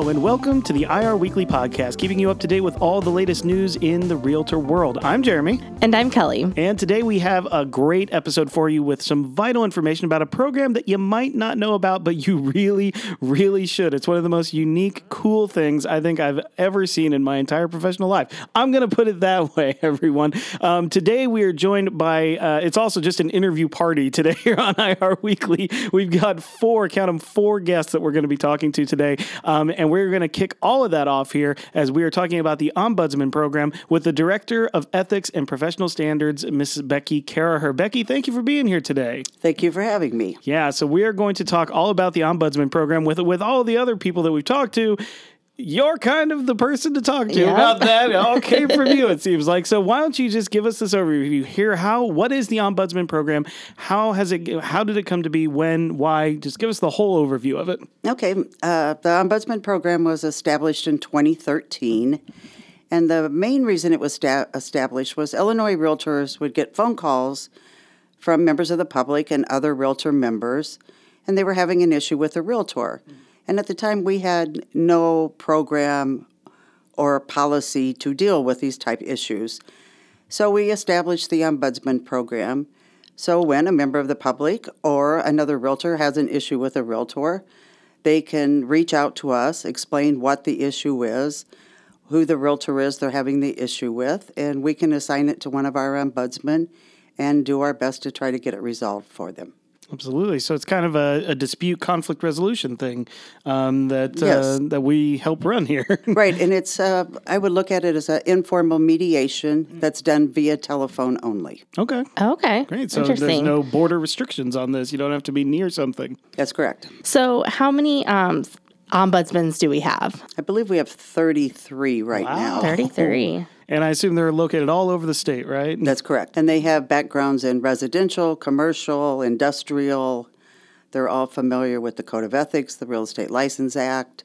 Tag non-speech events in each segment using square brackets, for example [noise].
Hello, and welcome to the IR Weekly Podcast, keeping you up to date with all the latest news in the realtor world. I'm Jeremy. And I'm Kelly. And today we have a great episode for you with some vital information about a program that you might not know about, but you really, really should. It's one of the most unique, cool things I think I've ever seen in my entire professional life. I'm going to put it that [laughs] way, everyone. Um, today we are joined by, uh, it's also just an interview party today here [laughs] on IR Weekly. We've got four, count them, four guests that we're going to be talking to today. Um, and we're going to kick all of that off here as we are talking about the Ombudsman program with the Director of Ethics and Professional Standards, Mrs. Becky Caraher. Becky, thank you for being here today. Thank you for having me. Yeah, so we are going to talk all about the Ombudsman program with with all the other people that we've talked to you're kind of the person to talk to Yeah. about that. It all came from [laughs] you, it seems like. So why don't you just give us this overview here? How what is the Ombudsman program? How has it how did it come to be? When? Why? Just give us the whole overview of it. Okay, uh, the Ombudsman program was established in 2013. And the main reason it was sta- established was Illinois realtors would get phone calls from members of the public and other realtor members, and they were having an issue with a realtor. And at the time, we had no program or policy to deal with these type issues. So we established the Ombudsman program. So when a member of the public or another realtor has an issue with a realtor, they can reach out to us, explain what the issue is, who the realtor is they're having the issue with, and we can assign it to one of our ombudsmen and do our best to try to get it resolved for them. Absolutely. So it's kind of a, a dispute conflict resolution thing um, that uh, that we help run here. [laughs] Right, and it's uh, I would look at it as an informal mediation that's done via telephone only. okay. Okay. Great. So there's no border restrictions on this. You don't have to be near something. That's correct. So, how many um, ombudsmans do we have? I believe we have 33 right now. 33. And I assume they're located all over the state, right? That's correct. And they have backgrounds in residential, commercial, industrial. They're all familiar with the Code of Ethics, the Real Estate License Act,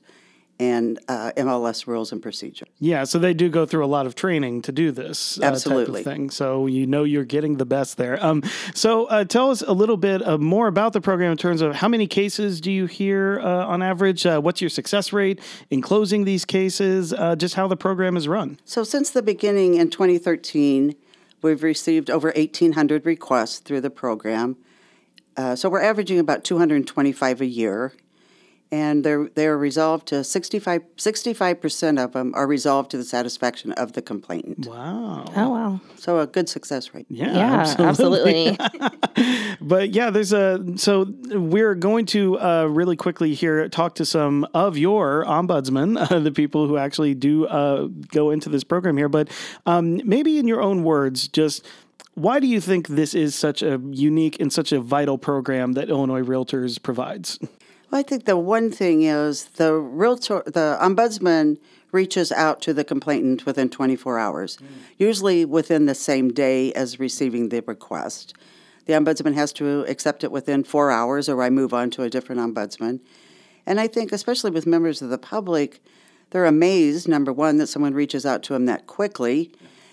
and uh, MLS rules and procedure. Yeah, so they do go through a lot of training to do this uh, Absolutely. type of thing. So you know you're getting the best there. Um, so uh, tell us a little bit uh, more about the program in terms of how many cases do you hear uh, on average? Uh, what's your success rate in closing these cases? Uh, just how the program is run. So, since the beginning in 2013, we've received over 1,800 requests through the program. Uh, so, we're averaging about 225 a year. And they're, they're resolved to 65, 65% of them are resolved to the satisfaction of the complainant. Wow. Oh, wow. So, a good success rate. Yeah, Yeah, absolutely. [laughs] But yeah, there's a so we're going to uh, really quickly here talk to some of your ombudsmen, uh, [laughs] the people who actually do uh, go into this program here. But um, maybe in your own words, just why do you think this is such a unique and such a vital program that Illinois Realtors provides? Well, I think the one thing is the realtor, the ombudsman reaches out to the complainant within 24 hours, hmm. usually within the same day as receiving the request. The ombudsman has to accept it within four hours, or I move on to a different ombudsman. And I think, especially with members of the public, they're amazed, number one, that someone reaches out to them that quickly.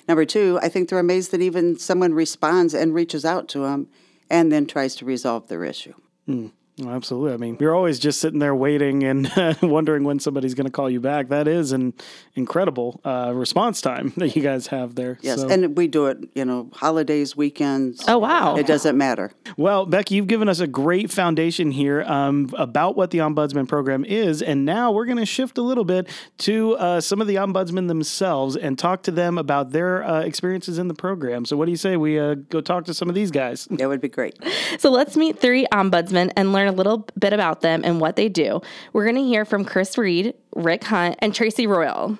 Number two, I think they're amazed that even someone responds and reaches out to them and then tries to resolve their issue. Well, absolutely. I mean, you're always just sitting there waiting and [laughs] wondering when somebody's going to call you back. That is an incredible uh, response time that you guys have there. Yes, So- and we do it, you know, holidays, weekends. Oh, wow. It doesn't matter. Well, Becky, you've given us a great foundation here um, about what the Ombudsman program is. And now we're going to shift a little bit to uh, some of the Ombudsmen themselves and talk to them about their uh, experiences in the program. So, what do you say we uh, go talk to some of these guys? That would be great. [laughs] So let's meet three ombudsmen and learn a little bit about them and what they do. We're going to hear from Chris Reed, Rick Hunt, and Tracy Royal.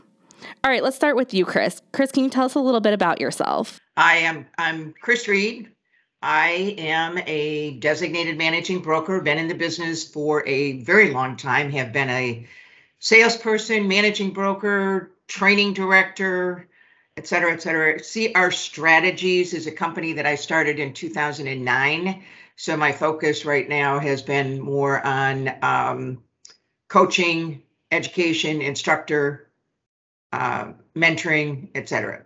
All right, let's start with you, Chris. Chris, can you tell us a little bit about yourself? I am I'm Chris Reed. I am a designated managing broker, been in the business for a very long time, have been a salesperson, managing broker, training director, et cetera, et cetera. Our Strategies is a company that I started in 2009. So my focus right now has been more on um, coaching, education, instructor, uh, mentoring, etc.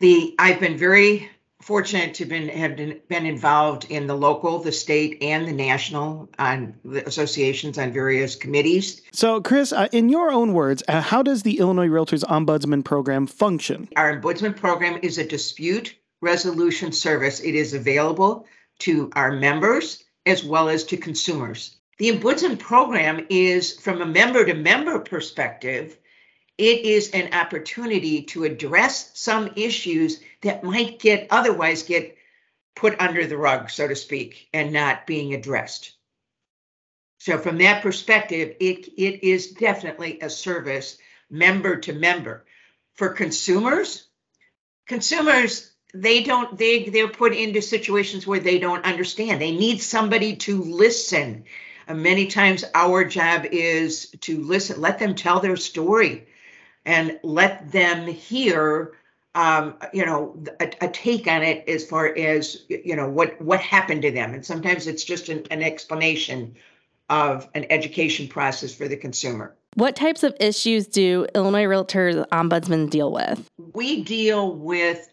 The I've been very fortunate to been, have been, involved in the local, the state, and the national on the associations on various committees. So, Chris, uh, in your own words, uh, how does the Illinois Realtors Ombudsman Program function? Our ombudsman program is a dispute resolution service. It is available to our members as well as to consumers. The ombudsman program is, from a member to member perspective, it is an opportunity to address some issues that might get otherwise get put under the rug, so to speak, and not being addressed. So from that perspective, it, it is definitely a service member to member. For consumers, consumers, they don't, they, they're put into situations where they don't understand. They need somebody to listen. And many times our job is to listen, let them tell their story and let them hear um, you know a, a, take on it as far as you know what what happened to them and sometimes it's just an, an explanation of an education process for the consumer what types of issues do illinois realtors ombudsman deal with we deal with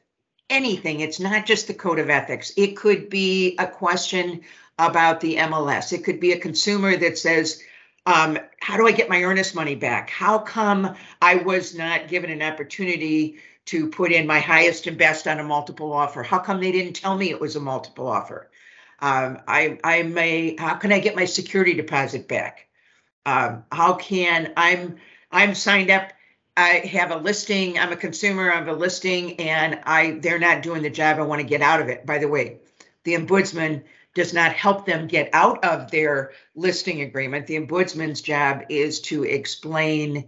anything it's not just the code of ethics it could be a question about the mls it could be a consumer that says um, how do I get my earnest money back? How come I was not given an opportunity to put in my highest and best on a multiple offer? How come they didn't tell me it was a multiple offer? Um, I, I may, how can I get my security deposit back? Um, how can I'm, I'm signed up. I have a listing. I'm a consumer. I have a listing, and I they're not doing the job. I want to get out of it. By the way, the ombudsman does not help them get out of their listing agreement. The ombudsman's job is to explain,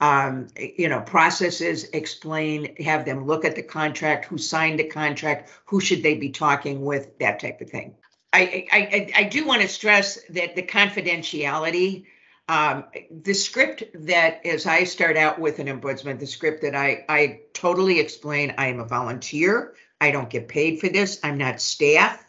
um, you know, processes, explain, have them look at the contract, who signed the contract, who should they be talking with, that type of thing. I, I, I do want to stress that the confidentiality, um, the script that as I start out with an ombudsman, the script that I, I totally explain, I am a volunteer. I don't get paid for this. I'm not staff.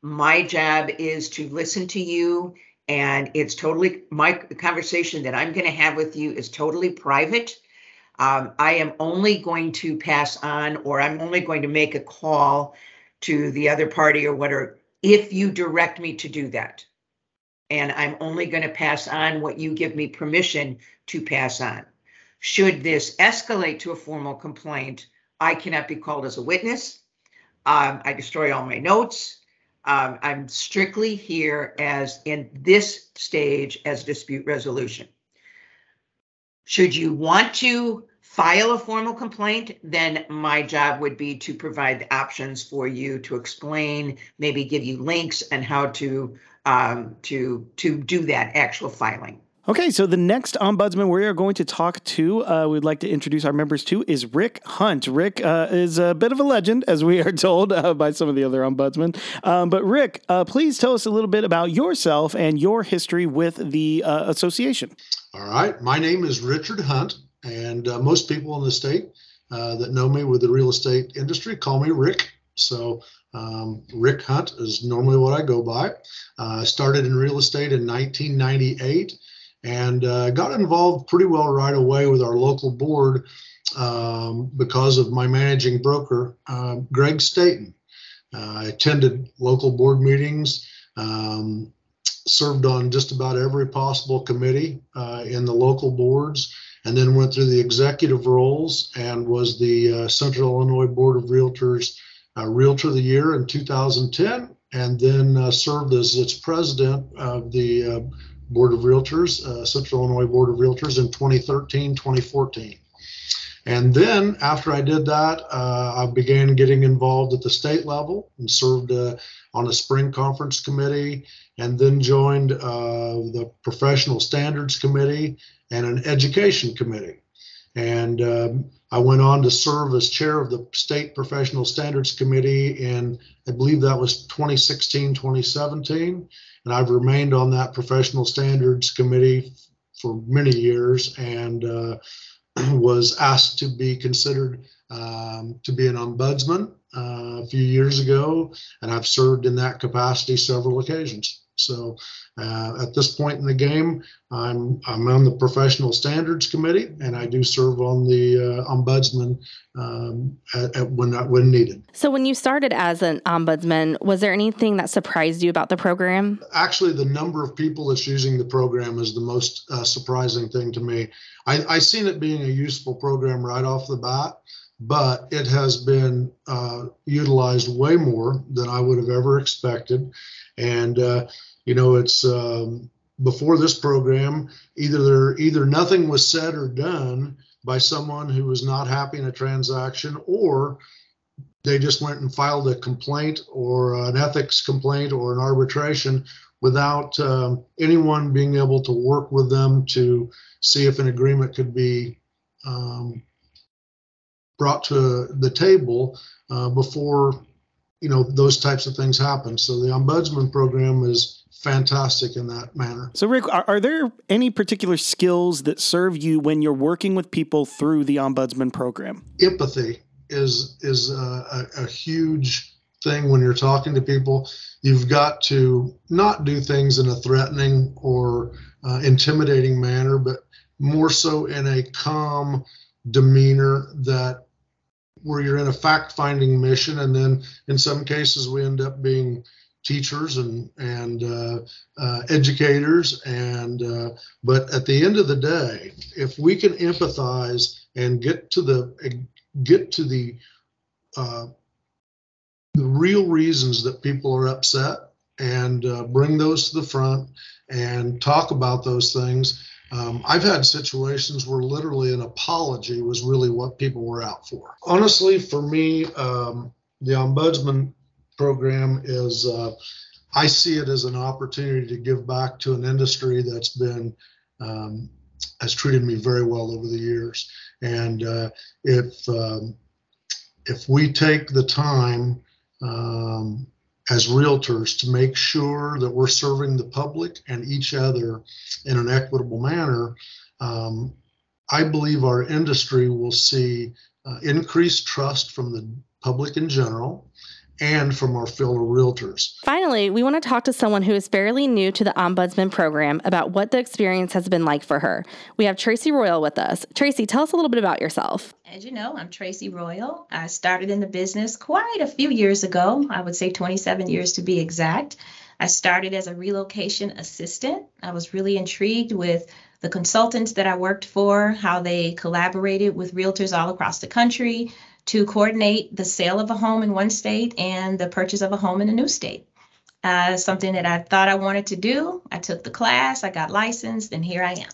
My job is to listen to you, and it's totally my conversation that I'm going to have with you is totally private. Um, I am only going to pass on, or I'm only going to make a call to the other party or whatever if you direct me to do that. And I'm only going to pass on what you give me permission to pass on. Should this escalate to a formal complaint, I cannot be called as a witness. Um, I destroy all my notes. Um, I'm strictly here as in this stage as dispute resolution. Should you want to file a formal complaint, then my job would be to provide the options for you to explain, maybe give you links and how to um, to to do that actual filing. Okay, so the next ombudsman we are going to talk to, uh, we'd like to introduce our members to, is Rick Hunt. Rick uh, is a bit of a legend, as we are [laughs] told uh, by some of the other ombudsmen. Um, but Rick, uh, please tell us a little bit about yourself and your history with the uh, association. All right, my name is Richard Hunt, and uh, most people in the state that know me with the real estate industry call me Rick. So um, Rick Hunt is normally what I go by. I started in real estate in 1998 and uh, got involved pretty well right away with our local board um, because of my managing broker, uh, Greg Staten. Uh, I attended local board meetings, um, served on just about every possible committee uh, in the local boards, and then went through the executive roles and was the uh, Central Illinois Board of Realtors uh, Realtor of the Year in 2010, and then served as its president of the Board of Realtors, uh, Central Illinois Board of Realtors in 2013, 2014. And then after I did that, uh, I began getting involved at the state level and served uh, on a spring conference committee and then joined uh, the professional standards committee and an education committee. And um, I went on to serve as chair of the state professional standards committee in, I believe that was 2016, 2017 and I've remained on that professional standards committee for many years and uh, [clears throat] was asked to be considered um, to be an ombudsman uh, a few years ago, and I've served in that capacity several occasions. So uh, at this point in the game, I'm I'm on the professional standards committee, and I do serve on the uh, ombudsman um, at, at when when needed. So when you started as an ombudsman, was there anything that surprised you about the program? Actually, the number of people that's using the program is the most uh, surprising thing to me. I, I seen it being a useful program right off the bat but it has been uh, utilized way more than I would have ever expected. And uh, you know, it's um, before this program, either there either nothing was said or done by someone who was not happy in a transaction, or they just went and filed a complaint or an ethics complaint or an arbitration without um, anyone being able to work with them to see if an agreement could be um, brought to the table uh, before you know those types of things happen. So the ombudsman program is fantastic in that manner. So Rick, are, are, there any particular skills that serve you when you're working with people through the ombudsman program? Empathy is is a, a, a huge thing when you're talking to people. You've got to not do things in a threatening or uh, intimidating manner, but more so in a calm demeanor that where you're in a fact finding mission and then in some cases we end up being teachers and and uh, uh, educators and uh, but at the end of the day if we can empathize and get to the get to the uh, the real reasons that people are upset and uh, bring those to the front and talk about those things um, I've had situations where literally an apology was really what people were out for. Honestly, for me, um, the ombudsman program is, uh, I see it as an opportunity to give back to an industry that's been, um, has treated me very well over the years. And uh, if, um, if we take the time um, as realtors to make sure that we're serving the public and each other in an equitable manner, um, I believe our industry will see uh, increased trust from the public in general and from our fellow realtors. Finally, we want to talk to someone who is fairly new to the Ombudsman program about what the experience has been like for her. We have Tracy Royal with us. Tracy, tell us a little bit about yourself. As you know, I'm Tracy Royal. I started in the business quite a few years ago, I would say 27 years to be exact. I started as a relocation assistant. I was really intrigued with the consultants that I worked for, how they collaborated with realtors all across the country to coordinate the sale of a home in one state and the purchase of a home in a new state. Uh, something that I thought I wanted to do. I took the class, I got licensed, and here I am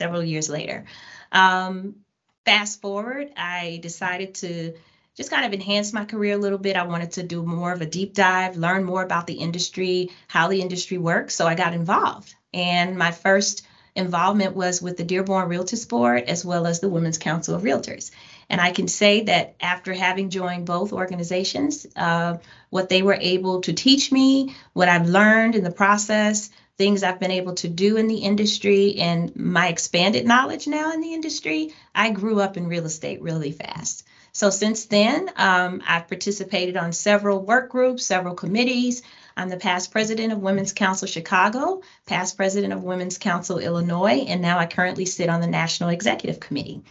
several years later. Um, fast forward, I decided to just kind of enhance my career a little bit. I wanted to do more of a deep dive, learn more about the industry, how the industry works. So I got involved. And my first involvement was with the Dearborn Realtist Board as well as the Women's Council of Realtors. And I can say that after having joined both organizations, uh, what they were able to teach me, what I've learned in the process, things I've been able to do in the industry, and my expanded knowledge now in the industry, I grew up in real estate really fast. So since then, um, I've participated on several work groups, several committees. I'm the past president of Women's Council Chicago, past president of Women's Council Illinois, and now I currently sit on the National Executive Committee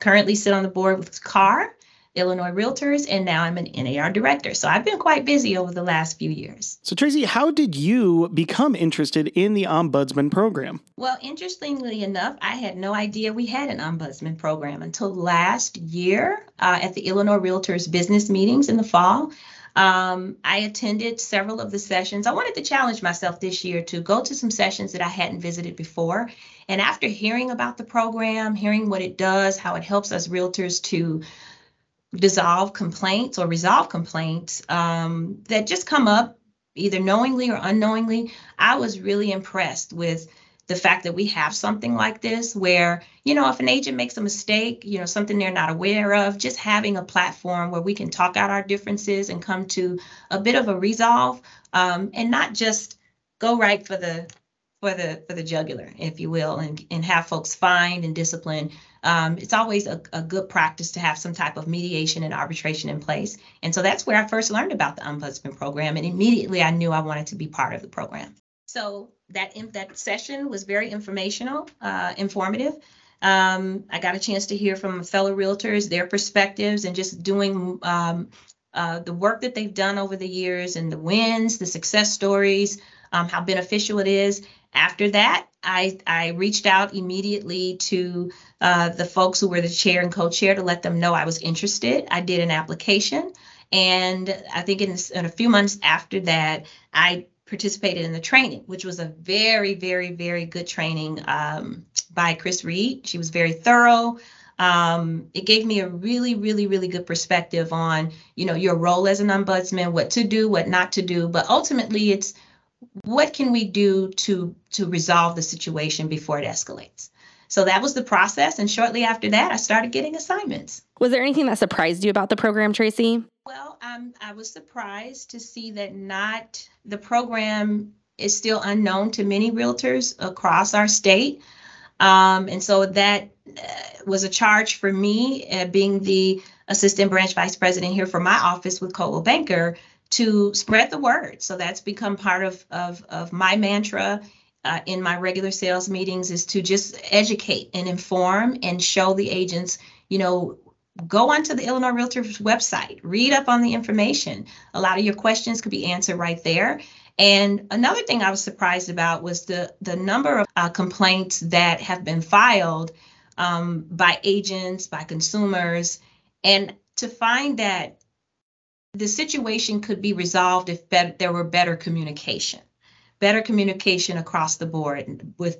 currently sit on the board with CAR, Illinois Realtors, and now I'm an NAR director. So I've been quite busy over the last few years. So, Tracy, how did you become interested in the Ombudsman program? Well, interestingly enough, I had no idea we had an Ombudsman program until last year uh, at the Illinois Realtors business meetings in the fall. Um, I attended several of the sessions. I wanted to challenge myself this year to go to some sessions that I hadn't visited before. And after hearing about the program, hearing what it does, how it helps us realtors to dissolve complaints or resolve complaints um, that just come up either knowingly or unknowingly, I was really impressed with the fact that we have something like this where you know if an agent makes a mistake you know something they're not aware of just having a platform where we can talk out our differences and come to a bit of a resolve um, and not just go right for the for the for the jugular if you will and and have folks fined and disciplined um, it's always a, a good practice to have some type of mediation and arbitration in place. And so that's where i first learned about the ombudsman program and immediately i knew i wanted to be part of the program So that in, that session was very informational, uh, informative. Um, I got a chance to hear from fellow realtors, their perspectives, and just doing um, uh, the work that they've done over the years and the wins, the success stories, um, how beneficial it is. After that, I, I reached out immediately to uh, the folks who were the chair and co-chair to let them know I was interested. I did an application, and I think in, in a few months after that, I participated in the training, which was a very, very, very good training um, by Chris Reed. She was very thorough. Um, it gave me a really, really, really good perspective on, you know, your role as an ombudsman, what to do, what not to do. But ultimately, it's what can we do to to resolve the situation before it escalates. So that was the process, and shortly after that, I started getting assignments. Was there anything that surprised you about the program, Tracy? Um, I was surprised to see that not the program is still unknown to many realtors across our state. Um, and so that uh, was a charge for me, uh, being the assistant branch vice president here for my office with Coldwell Banker, to spread the word. So that's become part of, of, of my mantra uh, in my regular sales meetings is to just educate and inform and show the agents, you know, go onto the Illinois Realtors website, read up on the information. A lot of your questions could be answered right there. And another thing I was surprised about was the the number of uh, complaints that have been filed um, by agents, by consumers, and to find that the situation could be resolved if there were better communication, better communication across the board with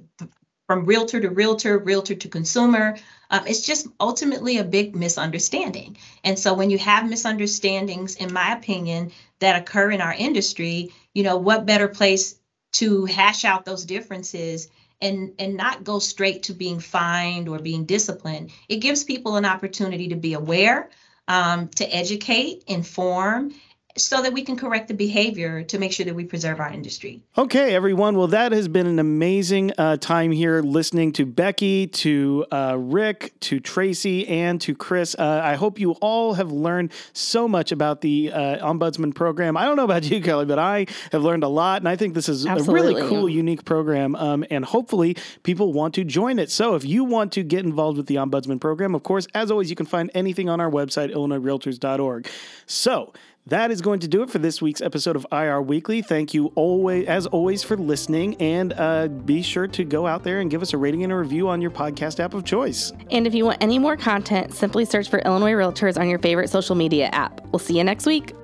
from realtor to realtor, realtor to consumer. Um, it's just ultimately a big misunderstanding. And so when you have misunderstandings, in my opinion, that occur in our industry, you know, what better place to hash out those differences and and not go straight to being fined or being disciplined. It gives people an opportunity to be aware, um, to educate, inform, so that we can correct the behavior to make sure that we preserve our industry. Okay, everyone. Well, that has been an amazing uh, time here listening to Becky, to uh, Rick, to Tracy, and to Chris. Uh, I hope you all have learned so much about the uh, Ombudsman program. I don't know about [laughs] you, Kelly, but I have learned a lot, and I think this is Absolutely. a really cool, unique program, um, and hopefully people want to join it. So if you want to get involved with the Ombudsman program, of course, as always, you can find anything on our website, illinoisrealtors.org. So, that is going to do it for this week's episode of IR Weekly. Thank you always, as always, for listening, and uh, be sure to go out there and give us a rating and a review on your podcast app of choice. And if you want any more content, simply search for Illinois Realtors on your favorite social media app. We'll see you next week.